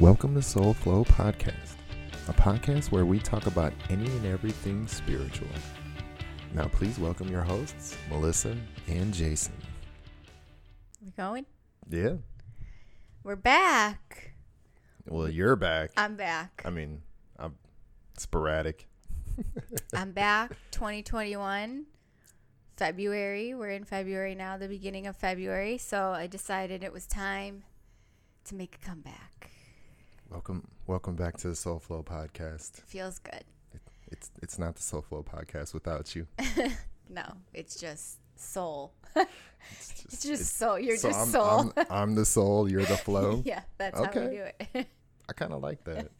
Welcome to Soul Flow Podcast, a podcast where we talk about any and everything spiritual. Now, please welcome your hosts, Melissa and Jason. We going? Yeah. We're back. Well, you're back. I'm back. I mean, I'm sporadic. I'm back. 2021, February. We're in February now, the beginning of February. So I decided it was time to make a comeback. Welcome, welcome back to the Soul Flow Podcast. Feels good. It's it's not the Soul Flow Podcast without you. No, it's just soul. It's It's just soul. You're so just I'm, soul. I'm, I'm the soul. You're the flow. yeah, that's how we Okay. do it. I kind of like that.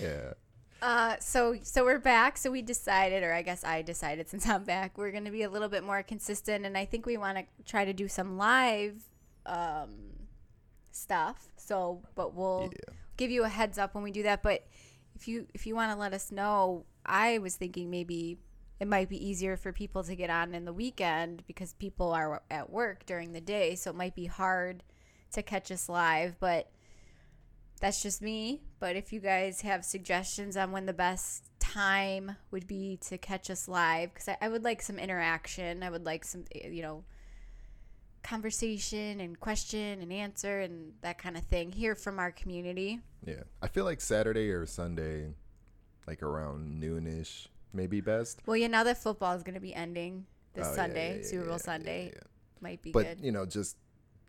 Yeah. Uh, so so we're back. So we decided, or I guess I decided, since I'm back, we're going to be a little bit more consistent, and I think we want to try to do some live um, stuff. So, but we'll Yeah. Give you a heads up when we do that. But if you if you want to let us know, I was thinking maybe it might be easier for people to get on in the weekend because people are at work during the day, so it might be hard to catch us live, but that's just me. But if you guys have suggestions on when the best time would be to catch us live, because I, I would like some interaction, I would like some, you know, conversation and question and answer and that kind of thing here from our community. Yeah. I feel like Saturday or Sunday, like around noonish, maybe best. Well, yeah, now that football is going to be ending this Oh, Sunday, yeah, yeah, Super Bowl yeah, Sunday, might be But good. you know, just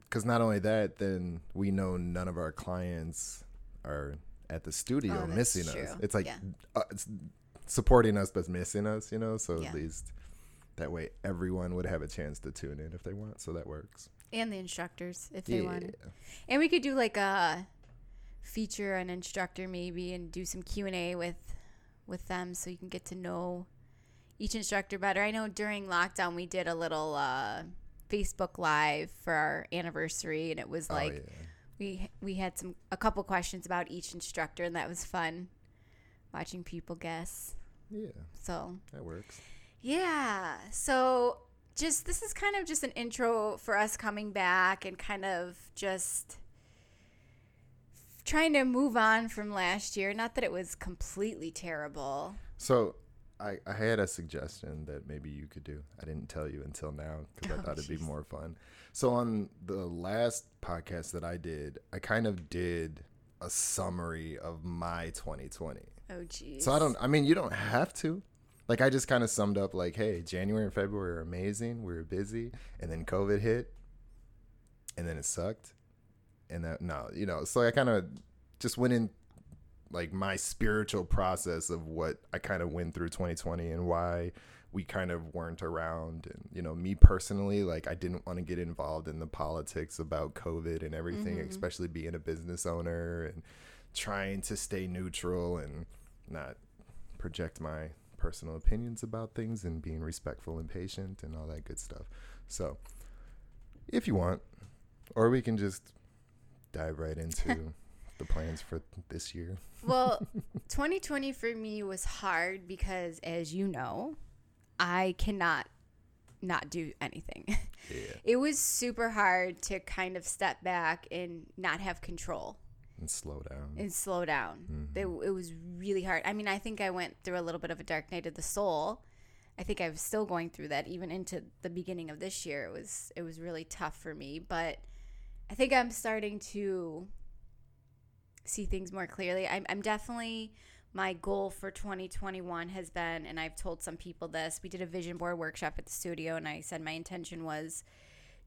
because not only that, then we know none of our clients are at the studio Oh, missing us. It's like uh, it's supporting us but missing us. You know, so at least that way everyone would have a chance to tune in if they want. So that works. And the instructors, if they Yeah. want. And we could do like a feature an instructor maybe and do some Q&A with with them so you can get to know each instructor better. I know during lockdown we did a little uh, Facebook live for our anniversary and it was like oh yeah. we we had some a couple questions about each instructor and that was fun watching people guess. Yeah, So, that works. Yeah. So just this is kind of just an intro for us coming back and kind of just trying to move on from last year. Not that it was completely terrible. So I, I had a suggestion that maybe you could do. I didn't tell you until now because I Oh, thought it'd be more fun. So on the last podcast that I did, I kind of did a summary of my 2020. Oh geez. So I don't. I mean, you don't have to. Like I just kind of summed up like, hey, January and February are amazing. We were busy, and then COVID hit, and then it sucked, and that no, you know. So I kind of just went in like my spiritual process of what I kind of went through 2020 and why we kind of weren't around and you know me personally like I didn't want to get involved in the politics about covid and everything Mhm. especially being a business owner and trying to stay neutral and not project my personal opinions about things and being respectful and patient and all that good stuff so if you want or we can just dive right into the plans for this year well, 2020 for me was hard because as you know, I cannot not do anything. yeah it was super hard to kind of step back and not have control. And slow down and slow down. Mhm. It, it was really hard. I mean, I think I went through a little bit of a dark night of the soul. I think I'm still going through that even into the beginning of this year. It was it was really tough for me, but I think I'm starting to see things more clearly. I'm, I'm definitely my goal for 2021 has been, and I've told some people this. We did a vision board workshop at the studio, and I said my intention was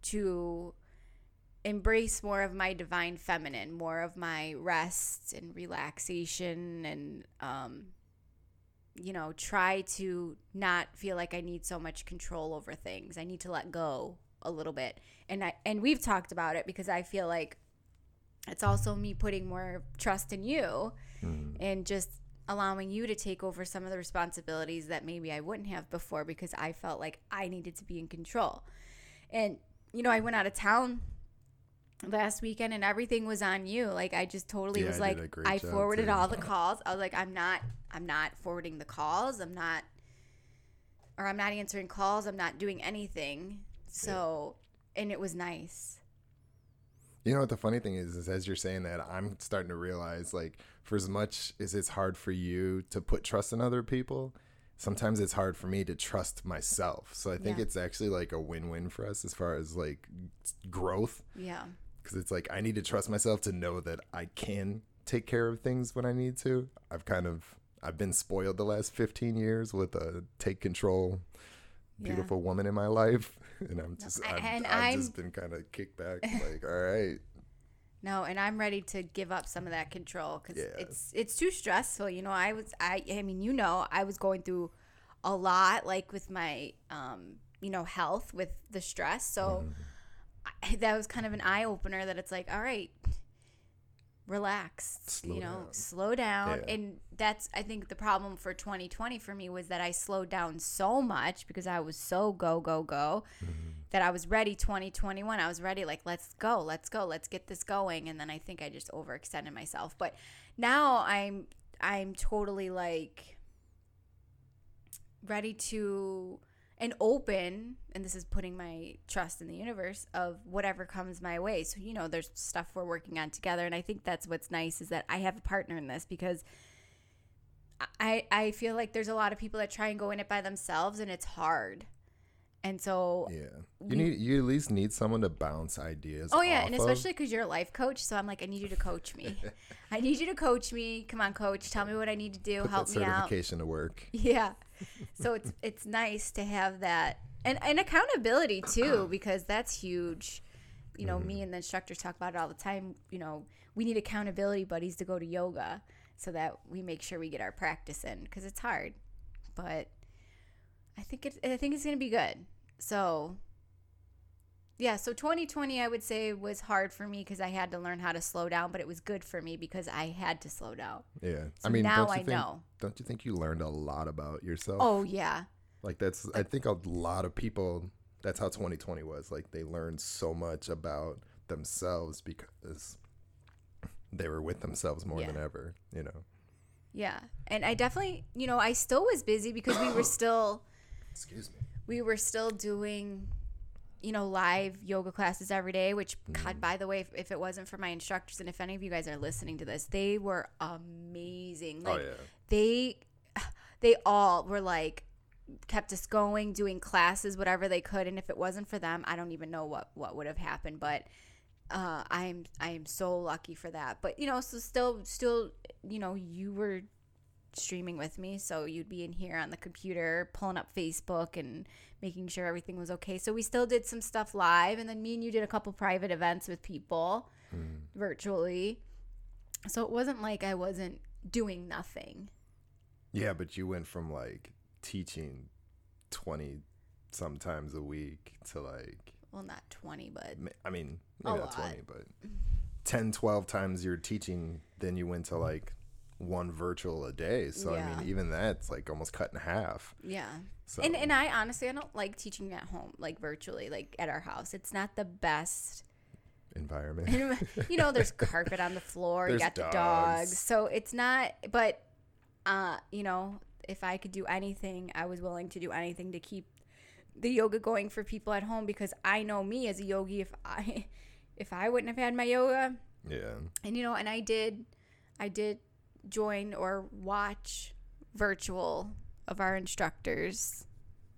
to embrace more of my divine feminine, more of my rest and relaxation, and um, you know, try to not feel like I need so much control over things. I need to let go a little bit, and I and we've talked about it because I feel like it's also me putting more trust in you Mhm. and just allowing you to take over some of the responsibilities that maybe I wouldn't have before because I felt like I needed to be in control. And you know, I went out of town last weekend and everything was on you. Like I just totally Yeah, was I like did a great I forwarded too. all the calls. I was like I'm not I'm not forwarding the calls. I'm not or I'm not answering calls. I'm not doing anything. So and it was nice. You know what the funny thing is, is as you're saying that, I'm starting to realize like for as much as it's hard for you to put trust in other people, sometimes it's hard for me to trust myself. So I think Yeah. it's actually like a win-win for us as far as like growth Yeah. Because it's like I need to trust myself to know that I can take care of things when I need to. I've kind of I've been spoiled the last 15 years with a take control Yeah. beautiful woman in my life and I'm just I've, and I've I'm- just been kind of kicked back like all right No, and I'm ready to give up some of that control because Yeah. it's it's too stressful. You know, I was I I mean, you know, I was going through a lot, like with my um, you know, health with the stress. So Mm-hmm. That was kind of an eye opener that it's like, all right, relax, Slow you know, down. slow down. Yeah. And that's I think the problem for 2020 for me was that I slowed down so much because I was so go go go Mm-hmm. that I was ready 2021. I was ready like let's go, let's go, let's get this going and then I think I just overextended myself. But now I'm I'm totally like ready to and open and this is putting my trust in the universe of whatever comes my way. So you know there's stuff we're working on together and I think that's what's nice is that I have a partner in this because I I feel like there's a lot of people that try and go in it by themselves and it's hard. And so yeah you need you at least need someone to bounce ideas Oh yeah, and especially because you're a life coach, so I'm like, I need you to coach me. I need you to coach me. Come on, coach. Tell me what I need to do. put Help that me out. certification to work Yeah. So it's it's nice to have that and and accountability too because that's huge. You know, me mm-hmm. and the instructors talk about it all the time. You know, we need accountability buddies to go to yoga so that we make sure we get our practice in because it's hard. But I think it's I think it's gonna be good. So yeah, so 2020 I would say was hard for me because I had to learn how to slow down, but it was good for me because I had to slow down. yeah So I mean now I think know. don't you think you learned a lot about yourself Oh yeah. Like that's I think a lot of people that's how 2020 was. Like they learned so much about themselves because they were with themselves more than ever, you know. Yeah. And I definitely, you know, I still was busy because we were still Excuse me. we were still doing you know live yoga classes every day which god by the way if, if it wasn't for my instructors and if any of you guys are listening to this they were amazing. Like oh yeah. they they all were like kept us going doing classes whatever they could and if it wasn't for them i don't even know what what would have happened but uh i'm i am so lucky for that. But you know so still still you know you were streaming with me so you'd be in here on the computer pulling up facebook and making sure everything was okay so we still did some stuff live and then me and you did a couple private events with people hmm. virtually so it wasn't like i wasn't doing nothing Yeah, but you went from like teaching 20 sometimes a week to like well not 20 but I mean, maybe not lot. 20, but 10 12 times you're teaching then you went to like one virtual a day. So I mean, even that's like almost cut in half. yeah So and and i honestly i don't like teaching at home like virtually like at our house it's not the best environment. you know, there's carpet on the floor. There's you got the dogs. dogs. So it's not, but, uh, you know, if I could do anything, I was willing to do anything to keep the yoga going for people at home because I know me as a yogi, if I, if I wouldn't have had my yoga, yeah. and you know, and I did, I did join or watch virtual of our instructors.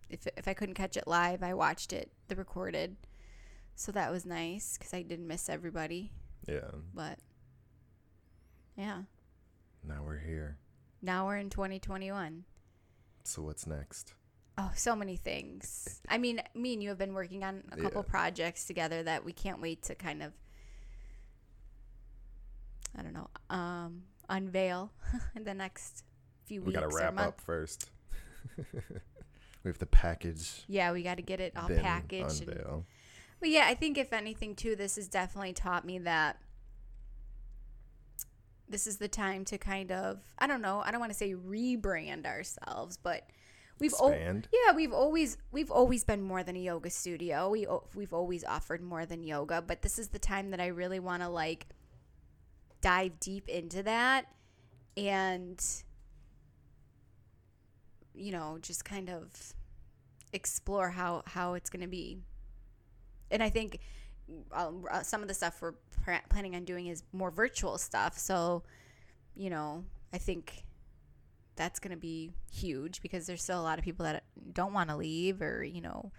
If, if I couldn't catch it live, I watched it, the recorded. So that was nice because I didn't miss everybody. Yeah. But yeah, Now we're here. now we're in 2021. So what's next? Oh, so many things. I mean, me and you have been working on a couple Yeah. projects together that we can't wait to kind of, I don't know, um, unveil in the next few We weeks. We got to wrap up first. we have to package Yeah, we got to get it all packaged. And, unveil. but yeah, I think if anything, too, this has definitely taught me that this is the time to kind of, I don't know, I don't want to say rebrand ourselves, but we've Expand. Yeah, we've always we've always been more than a yoga studio. We o- we've always offered more than yoga, but this is the time that I really want to like dive deep into that and you know, just kind of explore how how it's going to be. And I think um, uh, some of the stuff we're pr- planning on doing is more virtual stuff. So, you know, I think that's going to be huge because there's still a lot of people that don't want to leave or, you know,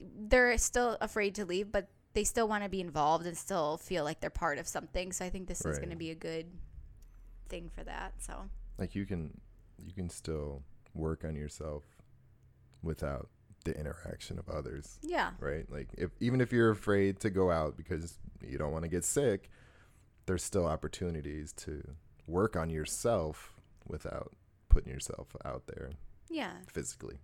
they're still afraid to leave, but they still want to be involved and still feel like they're part of something. So I think this is going to be a good thing for that. So, Like you can you can still work on yourself without the interaction of others, yeah. right? Like if even if you're afraid to go out because you don't want to get sick, there's still opportunities to work on yourself without putting yourself out there Yeah. physically.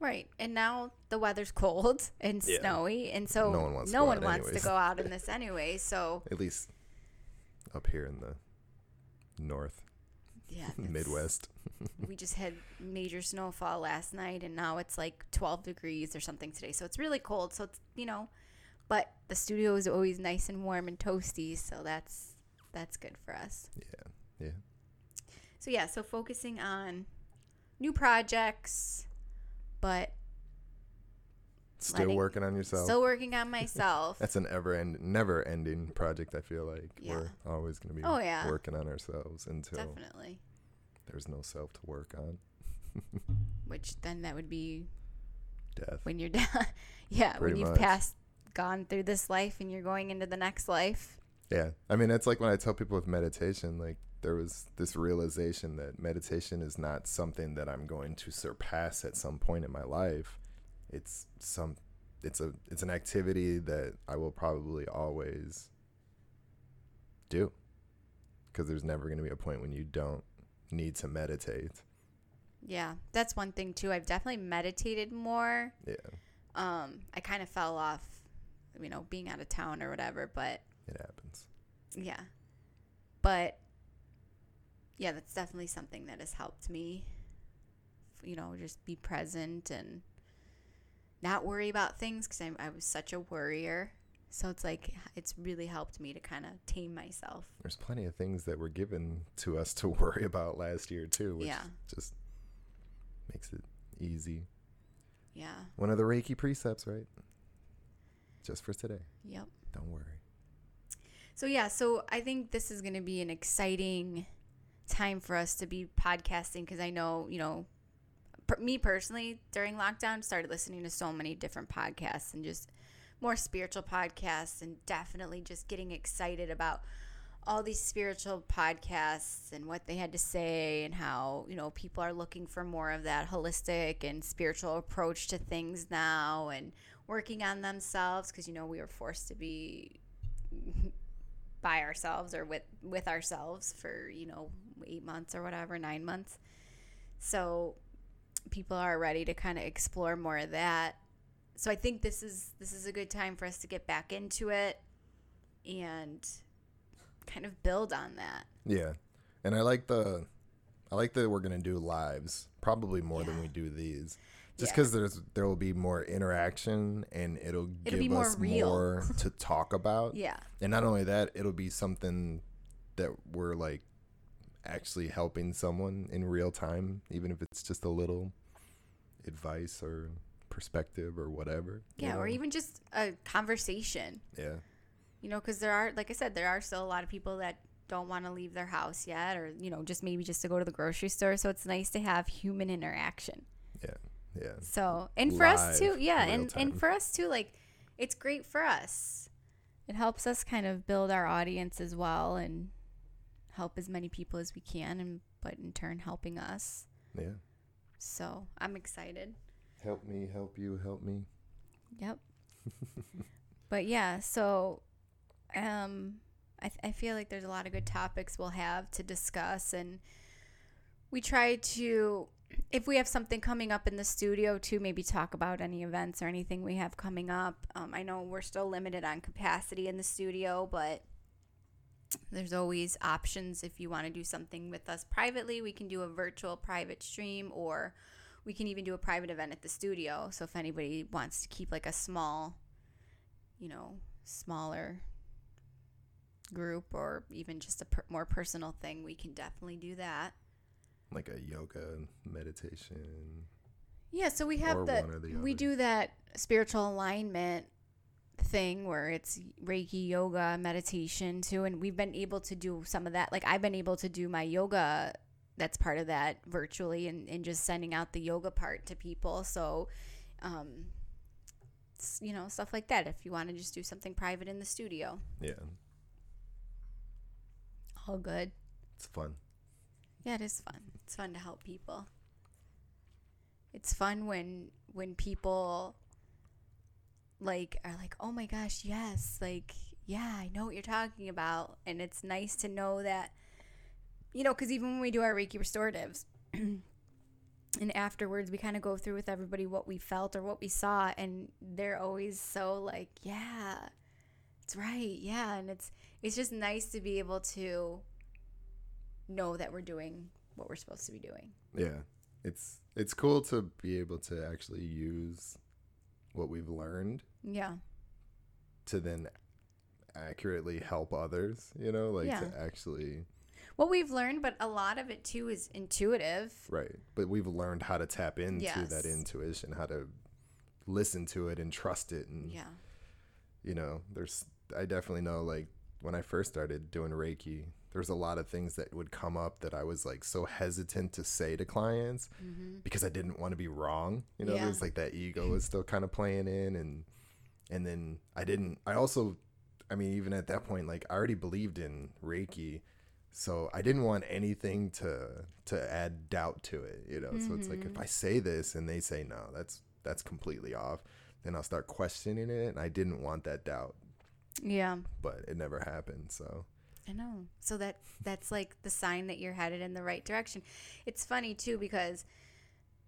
Right. And now the weather's cold and Yeah. snowy. And so No one wants to go one wants to go out in this anyway. So, At least up here in the north, yeah. Midwest. we just had major snowfall last night and now it's like 12 degrees or something today so it's really cold so it's you know but the studio is always nice and warm and toasty so that's that's good for us Yeah. Yeah. so yeah so focusing on new projects but Still Letting- working on yourself. still working on myself That's an ever end, never ending project. I feel like Yeah. we're always going to be Oh, yeah. working on ourselves until definitely there's no self to work on. which then that would be Death. when you're done yeah when you've much. passed gone through this life and you're going into the next life Yeah. I mean, it's like when I tell people with meditation, like there was this realization that meditation is not something that I'm going to surpass at some point in my life. It's some it's a it's an activity that I will probably always do. Cuz there's never going to be a point when you don't need to meditate. Yeah, that's one thing too. I've definitely meditated more. Yeah. Um, I kind of fell off, you know, being out of town or whatever, but It happens. yeah. But yeah, that's definitely something that has helped me. You know, just be present and not worry about things because I was such a worrier. So it's like it's really helped me to kind of tame myself. There's plenty of things that were given to us to worry about last year too, which Yeah. just makes it easy. Yeah. One of the Reiki precepts, right? Just for today. Yep. Don't worry. So yeah, so I think this is going to be an exciting time for us to be podcasting because I know, you know, me personally during lockdown started listening to so many different podcasts and just more spiritual podcasts and definitely just getting excited about all these spiritual podcasts and what they had to say and how, you know, people are looking for more of that holistic and spiritual approach to things now and working on themselves because you know we were forced to be by ourselves or with with ourselves for you know eight months or whatever nine months. So people are ready to kind of explore more of that so i think this is this is a good time for us to get back into it and kind of build on that Yeah. And I like the I like that we're gonna do lives, probably more than we do these. Just Yeah. because there's there will be more interaction and it'll, It'll give more us real. more to talk about. yeah And not only that, it'll be something that we're like actually helping someone in real time, even if it's just a little advice or perspective or whatever. you yeah or even just a conversation. Yeah, you know because there are like i said there are still a lot of people that don't want to leave their house yet or you know just maybe just to go to the grocery store. So it's nice to have human interaction. Yeah, yeah. so and for us too yeah and, and for us too like it's great for us. It helps us kind of build our audience as well and help as many people as we can and but in turn helping us Yeah. so i'm excited Help me, help you, help me. Yep. but yeah, so um I I feel like there's a lot of good topics we'll have to discuss and we try to if we have something coming up in the studio to maybe talk about any events or anything we have coming up. Um, I know we're still limited on capacity in the studio, but there's always options if you want to do something with us privately. We can do a virtual private stream or we can even do a private event at the studio. So if anybody wants to keep like a small, you know, smaller group or even just a per- more personal thing, we can definitely do that. Like a yoga meditation. Yeah, so we have the, the we do that spiritual alignment thing where it's Reiki yoga, meditation too. And we've been able to do some of that. Like I've been able to do my yoga that's part of that virtually and, and just sending out the yoga part to people. So, um, you know, stuff like that. If you want to just do something private in the studio, Yeah, all good. it's fun. Yeah, it is fun. It's fun to help people. It's fun when when people like are like, "Oh my gosh, yes." Like, "Yeah, I know what you're talking about." And it's nice to know that you know, cuz even when we do our Reiki restoratives and afterwards we kind of go through with everybody what we felt or what we saw and they're always so like, "Yeah. It's right. Yeah." And it's it's just nice to be able to know that we're doing what we're supposed to be doing. Yeah, it's it's cool to be able to actually use what we've learned Yeah. to then accurately help others. You know, like Yeah. to actually What we've learned, but a lot of it too is intuitive. right. But we've learned how to tap into that intuition, how to listen to it and trust it, and Yeah. you know, there's I definitely know like when I first started doing Reiki, there's a lot of things that would come up that I was like so hesitant to say to clients because I didn't want to be wrong. You know, Mm-hmm. Yeah. there's like that ego was still kind of playing in and and then I didn't I also I mean even at that point like I already believed in Reiki so I didn't want anything to to add doubt to it, you know. So it's like Mm-hmm. if I say this and they say no, that's that's completely off, then I'll start questioning it and I didn't want that doubt, Yeah. but it never happened. So I know. So that that's like the sign that you're headed in the right direction. It's funny too because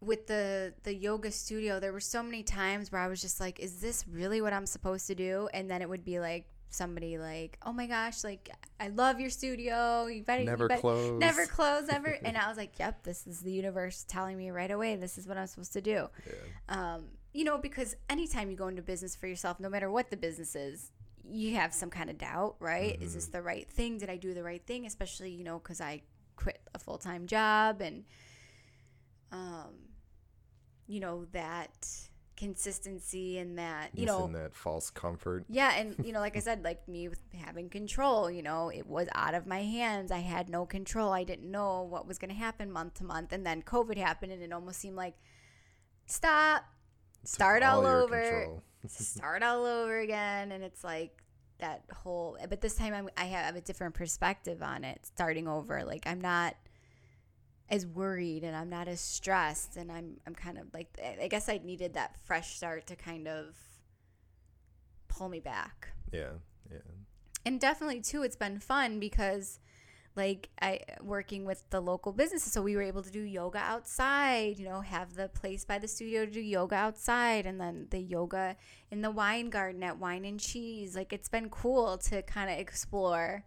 with the the yoga studio, there were so many times where I was just like, "Is this really what I'm supposed to do?" And then it would be like somebody like, "Oh my gosh, like I love your studio. You better Never you better, close." never close ever." and I was like, "Yep, this is the universe telling me right away. This is what I'm supposed to do." yeah. um, you know, because anytime you go into business for yourself, no matter what the business is, you have some kind of doubt, right? Is this the right thing? Did I do the right thing? Especially, you know, because I quit a full time job and, um, you know, that consistency and that, you know, that false comfort. yeah, and you know, like I said, like me with having control, you know, it was out of my hands. I had no control. I didn't know what was going to happen month to month, and then COVID happened, and it almost seemed like stop, start all, your over, start all over again, and it's like that whole. But this time, I'm, I have a different perspective on it. Starting over, like I'm not as worried and I'm not as stressed and I'm I'm kind of like I guess I needed that fresh start to kind of pull me back. Yeah, yeah. And definitely too it's been fun because like I working with the local businesses so we were able to do yoga outside, you know, have the place by the studio to do yoga outside and then the yoga in the wine garden at Wine and Cheese. Like it's been cool to kind of explore.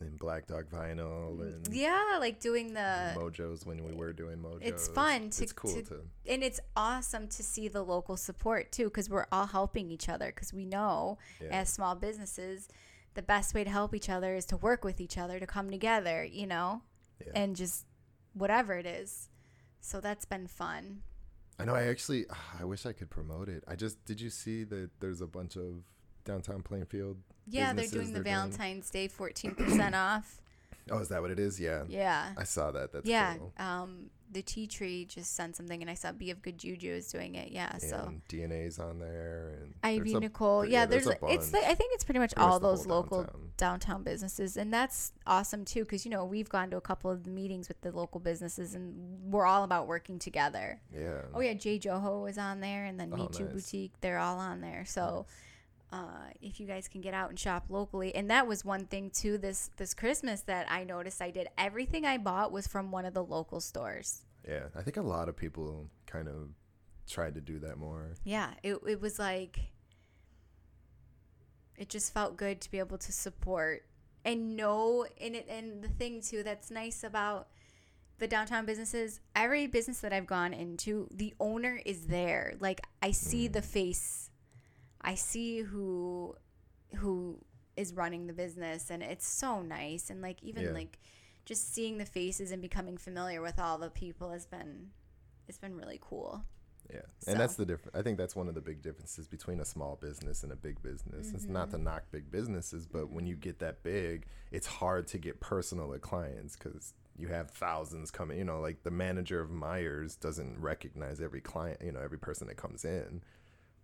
And Black Dog Vinyl mm, and Yeah, like doing the Mojos when we were doing Mojos. It's fun to- it's cool to- to, and it's awesome to see the local support too because we're all helping each other because we know Yeah. as small businesses the best way to help each other is to work with each other to come together you know Yeah. and just whatever it is so that's been fun I know. I actually, ah, I wish I could promote it. I just did. You see that there's a bunch of downtown Plainfield. yeah they're doing the they're doing? valentine's day 14% off Oh, is that what it is? Yeah. yeah I saw that. That's yeah cool. um the tea tree just sent something and i saw be of good juju is doing it yeah so DNA's on there. And Ivy there's a- Nicole. there- Yeah, there's, a, it's like I think it's pretty much Pretty all those local downtown. downtown. businesses, and that's awesome too. Because you know we've gone to a couple of the meetings with the local businesses, and we're all about working together. yeah. Oh yeah, Jay Joho was on there, and then Oh, Me Too nice. Boutique. They're all on there. So. Uh, if you guys can get out and shop locally, and that was one thing too this this Christmas that I noticed I did everything I bought was from one of the local stores. Yeah. I think a lot of people kind of tried to do that more. yeah it, it was like it just felt good to be able to support and know and it and the thing too that's nice about the downtown businesses every business that i've gone into the owner is there like i see the face i see who who is running the business and it's so nice and like even Yeah. like just seeing the faces and becoming familiar with all the people has been it's been really cool Yeah, So- and that's the difference. I think that's one of the big differences between a small business and a big business. It's not Mm-hmm. to knock big businesses, but when you get that big, it's hard to get personal with clients because you have thousands coming. You know, like the manager of Meijer's doesn't recognize every client. You know, every person that comes in,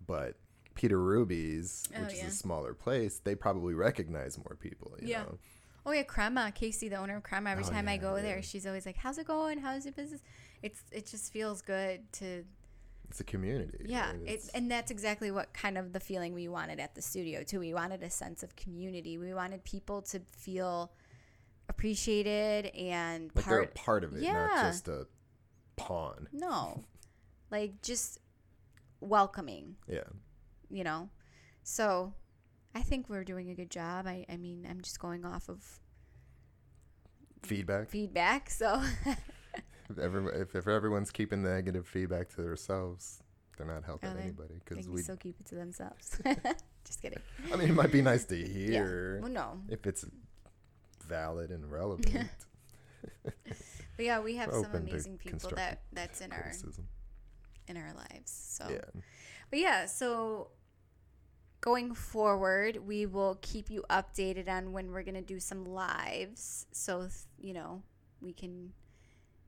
but Peter Ruby's, Oh, which yeah. is a smaller place, they probably recognize more people. You Yeah. know? Oh yeah, Crema, Casey, the owner of Crema. Every Oh, time I go yeah. there, she's always like, "How's it going? How's your business?" It's it just feels good to It's a community. yeah. right? It's and that's exactly what kind of the feeling we wanted at the studio too. We wanted a sense of community. We wanted people to feel appreciated and like they're a part. part of it, Yeah. not just a pawn. No, like just welcoming. Yeah. You know, so I think we're doing a good job. I I mean, I'm just going off of Feedback. feedback. So If, every, if, if everyone's keeping the negative feedback to themselves, they're not helping they? anybody. Because we, still keep it to themselves. just kidding. I mean, it might be nice to Yeah. hear Well, no. if it's valid and relevant. But yeah, we have some amazing people that that's in our in our lives. So Yeah. But yeah, so going forward, we will keep you updated on when we're going to do some lives. So, you know, we can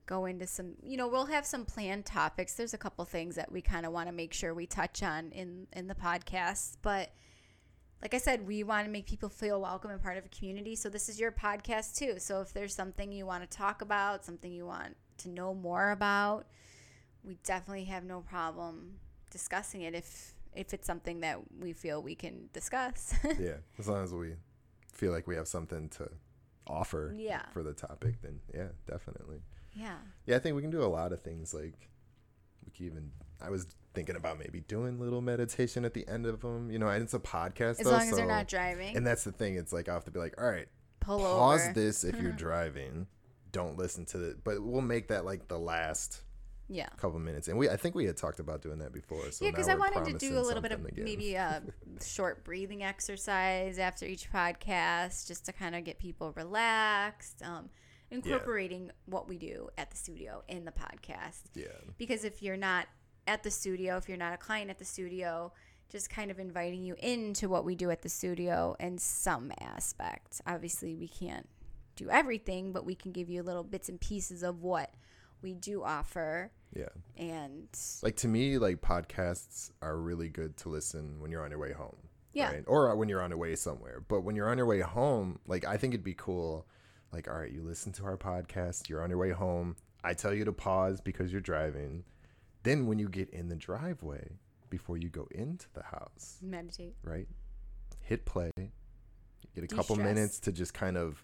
go into some, you know, we'll have some planned topics. There's a couple things that we kind of want to make sure we touch on in in the podcast, but like I said, we want to make people feel welcome and part of a community. So this is your podcast too. So if there's something you want to talk about, something you want to know more about, we definitely have no problem discussing it if if it's something that we feel we can discuss. yeah. As long as we feel like we have something to offer yeah. for the topic, then yeah, definitely. Yeah. Yeah, I think we can do a lot of things. Like we can even. I was thinking about maybe doing little meditation at the end of them. You know, and it's a podcast. As though, long as they're not driving. And that's the thing. It's like I have to be like, all right, pull pause over. this if you're driving. Don't listen to it. But we'll make that like the last Yeah. A couple minutes. And we, I think we had talked about doing that before. So yeah, because I wanted to do a little bit of again. maybe a short breathing exercise after each podcast, just to kind of get people relaxed, um, incorporating what we do at the studio in the podcast. yeah, Because if you're not at the studio, if you're not a client at the studio, just kind of inviting you into what we do at the studio in some aspect. Obviously, we can't do everything, but we can give you little bits and pieces of what we do offer. yeah. And Like to me, like podcasts are really good to listen when you're on your way home. Yeah. Right? Or when you're on your way somewhere. But when you're on your way home, like I think it'd be cool. Like, all right, you listen to our podcast, you're on your way home. I tell you to pause because you're driving. Then when you get in the driveway, before you go into the house, meditate. right? Hit play. Get a couple De-stress. minutes to just kind of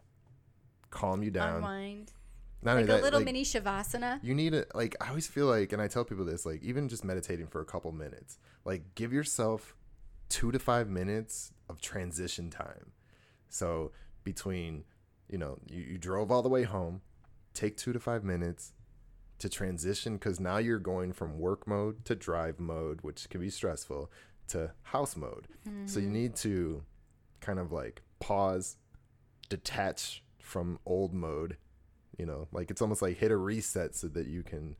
calm you down. Unwind. Not Like a little like, mini Shavasana. you need it like i always feel like and i tell people this like even just meditating for a couple minutes like give yourself two to five minutes of transition time. So between you know you, you drove all the way home take two to five minutes to transition because now you're going from work mode to drive mode which can be stressful to house mode. So you mm-hmm. need to kind of like pause detach from old mode you know like it's almost like hit a reset so that you can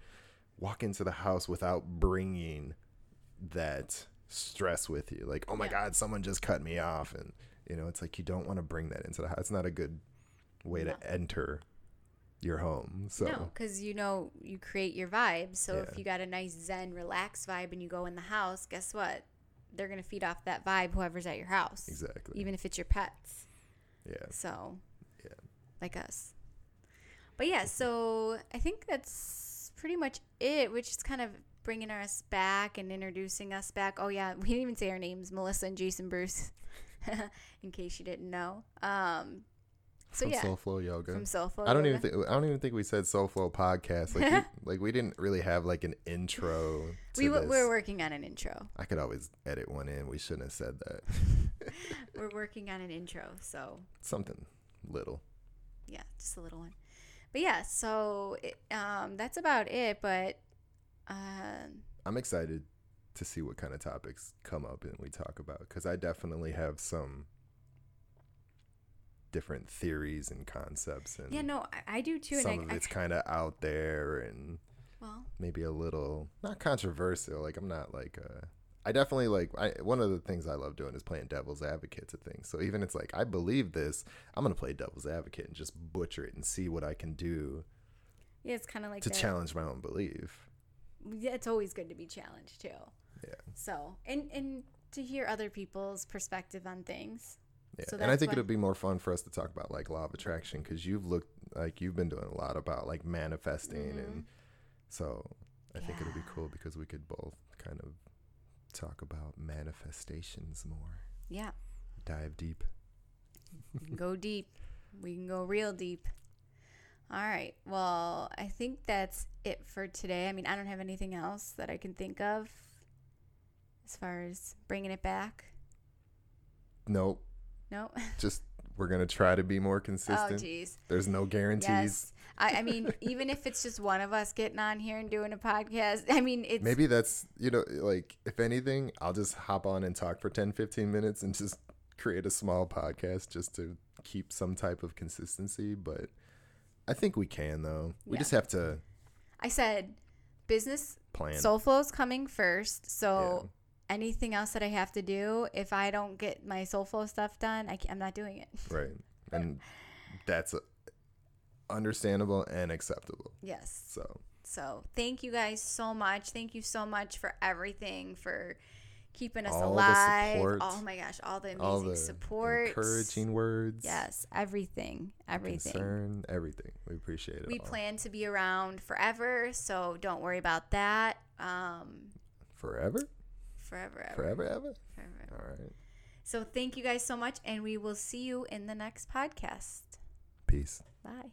walk into the house without bringing that stress with you like oh my Yeah. god someone just cut me off and you know it's like you don't want to bring that into the house it's not a good way No. to enter your home so No, because you know you create your vibe. So Yeah. if you got a nice Zen, relaxed vibe, and you go in the house, guess what? They're gonna feed off that vibe. Whoever's at your house, exactly even if it's your pets. yeah So, Yeah. like us. But yeah, so I think that's pretty much it. Which is kind of bringing us back and introducing us back. Oh yeah, we didn't even say our names, Melissa and Jason Bruce, in case you didn't know. Um, so from yeah, soul flow yoga from Soulful. I don't Yoga. even think I don't even think we said Soul Flow podcast. Like, we, like we didn't really have like an intro. To we w- we're working on an intro. I could always edit one in. We shouldn't have said that. We're working on an intro, so Something little. yeah, just a little one. But yeah, so it, um, that's about it. But um, I'm excited to see what kind of topics come up and we talk about because I definitely have some different theories and concepts and yeah, no, I, I do too. some And of I, it's kind of out there and Well, maybe a little not controversial. Like I'm not like uh I definitely like I one of the things I love doing is playing devil's advocate to things. So even it's like I believe this, I'm gonna play devil's advocate and just butcher it and see what I can do yeah, it's kind of like to that. challenge my own belief. Yeah, it's always good to be challenged too. Yeah. So, and and to hear other people's perspective on things. Yeah. So and I think it'd be more fun for us to talk about like law of attraction because you've looked like you've been doing a lot about like manifesting and so I think it'd be Mm-hmm. Cool because we could both kind of talk about manifestations more. Yeah, Dive deep. go deep. We can go real deep. All right. Well, I think that's it for today. I mean, I don't have anything else that I can think of as far as bringing it back. Nope. Nope. Just we're gonna try to be more consistent. oh, geez. There's no guarantees. Yes. I, I mean, even if it's just one of us getting on here and doing a podcast, I mean, it's Maybe that's you know like if anything, I'll just hop on and talk for 10 15 minutes and just create a small podcast just to keep some type of consistency, but I think we can though. We Yeah. just have to I said business plan. Soul Flow's coming first. So anything else that I have to do, if I don't get my Soul Flow stuff done, I am not doing it. right. And that's understandable and acceptable. Yes. So, So thank you guys so much. Thank you so much for everything, for keeping us All the alive. support, oh my gosh, all the amazing all the support. encouraging words, Yes, everything. Everything. concern, everything. We appreciate it. We all. plan to be around forever, so don't worry about that. Um, forever, forever, ever, forever, ever. forever, ever. All right. So thank you guys so much, and we will see you in the next podcast. Peace. Bye.